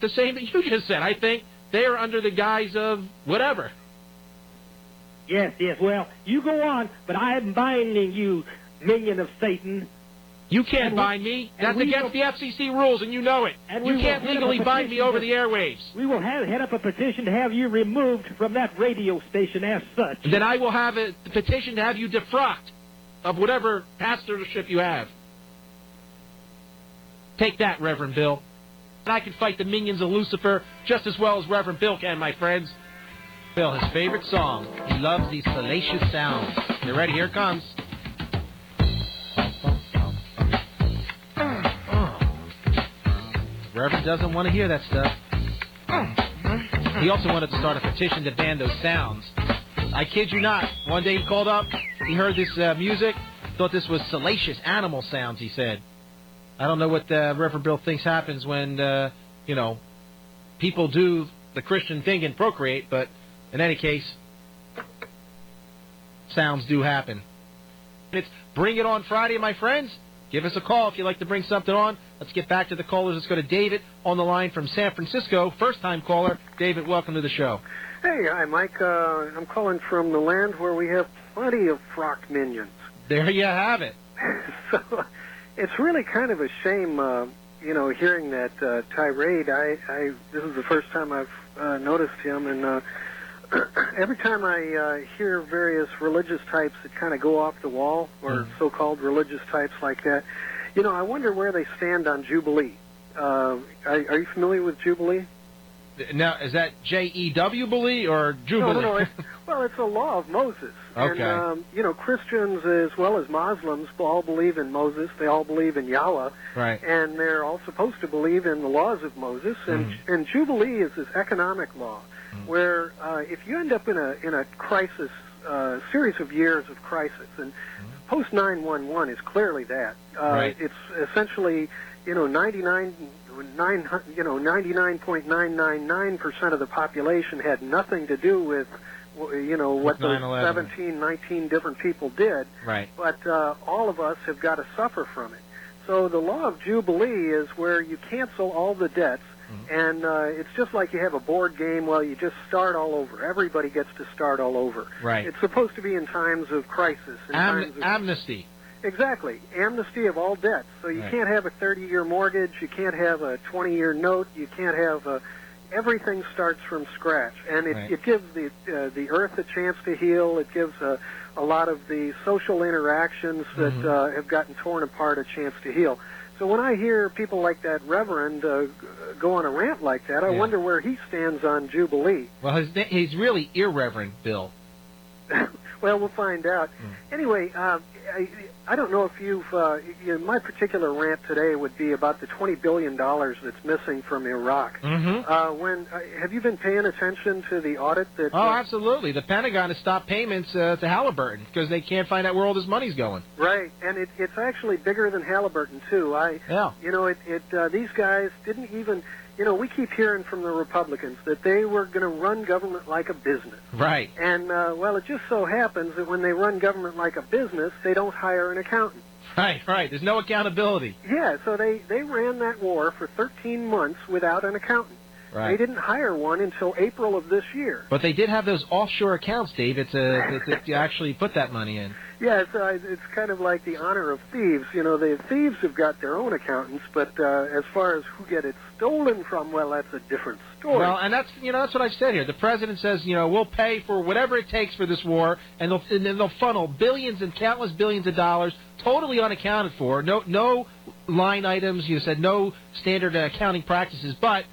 the same that you just said. I think they are under the guise of whatever. Yes, yes. Well, you go on, but I am binding you, minion of Satan. You can't And bind me. That's against will- the FCC rules, and you know it. You can't will head up legally bind me over that- the airwaves. We will have, head up a petition to have you removed from that radio station as such. Then I will have a petition to have you defrocked of whatever pastorship you have. Take that, Reverend Bill. And I can fight the minions of Lucifer just as well as Reverend Bill can, my friends. Bill, his favorite song. He loves these salacious sounds. You ready? Here it comes. Reverend doesn't want to hear that stuff. He also wanted to start a petition to ban those sounds. I kid you not. One day he called up, he heard this uh, music, thought this was salacious animal sounds, he said. I don't know what uh, Reverend Bill thinks happens when, uh, you know, people do the Christian thing and procreate, but in any case, sounds do happen. It's Bring It On Friday, my friends. Give us a call if you'd like to bring something on. Let's get back to the callers. Let's go to David on the line from San Francisco. First time caller. David, welcome to the show. Hey, hi, Mike. Uh, I'm calling from the land where we have plenty of frock minions. There you have it. so it's really kind of a shame, uh, you know, hearing that uh, tirade. I, I this is the first time I've uh, noticed him, and uh, every time I uh, hear various religious types that kind of go off the wall, or so-called religious types like that, you know, I wonder where they stand on Jubilee. Uh, are, are you familiar with Jubilee? Now, is that J E W Jubilee or Jubilee? No, no. It's, well, it's a law of Moses. Okay. And, um, you know, Christians as well as Muslims all believe in Moses. They all believe in Yahweh. right. And they're all supposed to believe in the laws of Moses. And, Mm-hmm. and Jubilee is this economic law where uh, if you end up in a, in a crisis, uh, series of years of crisis, and post 911 is clearly that. Uh. Right. It's essentially, you know, 99, nine, you know, 99.999% of the population had nothing to do with, you know, what those 17, 19 different people did. Right. But uh, all of us have got to suffer from it. So the law of Jubilee is where you cancel all the debts, Mm-hmm. and uh, it's just like you have a board game. Well, you just start all over. Everybody gets to start all over. Right. It's supposed to be in times of crisis. In Am- times of, amnesty. Exactly. Amnesty of all debts. So you Right. can't have a 30-year mortgage. You can't have a 20-year note. You can't have a. Everything starts from scratch, and it, Right. it gives the uh, the earth a chance to heal. It gives a, a lot of the social interactions that Mhm. uh, have gotten torn apart a chance to heal. So when I hear people like that Reverend uh, go on a rant like that, I Yeah. wonder where he stands on Jubilee. Well, his, he's really irreverent, Bill. well, we'll find out. Hmm. Anyway, uh, I, I don't know if you've. Uh, you know, my particular rant today would be about the twenty billion dollars that's missing from Iraq. Mm-hmm. Uh, when uh, have you been paying attention to the audit that? Oh, uh, absolutely. The Pentagon has stopped payments uh, to Halliburton because they can't find out where all this money's going. right, and it, it's actually bigger than Halliburton too. I, Yeah. you know, it. it uh, these guys didn't even. You know, we keep hearing from the Republicans that they were going to run government like a business. Right. And, uh, well, it just so happens that when they run government like a business, they don't hire an accountant. Right, right. There's no accountability. Yeah, so they, they ran that war for 13 months without an accountant. Right. They didn't hire one until April of this year. But they did have those offshore accounts, David, to, to, to actually put that money in. Yeah, it's, uh, it's kind of like the honor of thieves. You know, the thieves have got their own accountants, but uh, as far as who get it stolen from, well, that's a different story. Well, and that's you know that's what I've said here. The president says you know we'll pay for whatever it takes for this war, and they'll and then they'll funnel billions and countless billions of dollars, totally unaccounted for. No no line items. You said no standard uh, accounting practices, but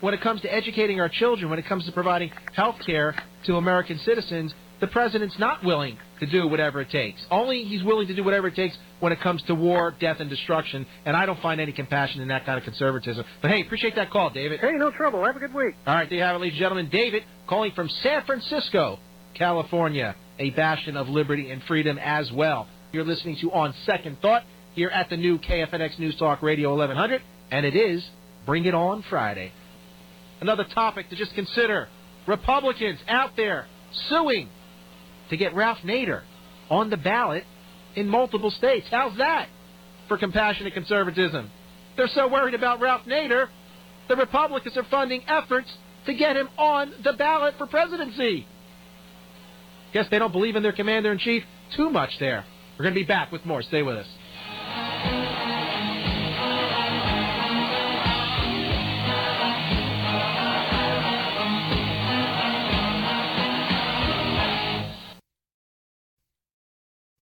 when it comes to educating our children, when it comes to providing health care to American citizens, the president's not willing to do whatever it takes. Only he's willing to do whatever it takes when it comes to war, death, and destruction. And I don't find any compassion in that kind of conservatism. But hey, appreciate that call, David. hey, no trouble. Have a good week. All right, there you have it, ladies and gentlemen. David calling from San Francisco, California, a bastion of liberty and freedom as well. You're listening to On Second Thought here at the new KFNX News Talk Radio 1100, and it is Bring It On Friday. Another topic to just consider Republicans out there suing to get Ralph Nader on the ballot in multiple states. How's that for compassionate conservatism? They're so worried about Ralph Nader, the Republicans are funding efforts to get him on the ballot for presidency. Guess they don't believe in their commander in chief too much there. We're going to be back with more. Stay with us.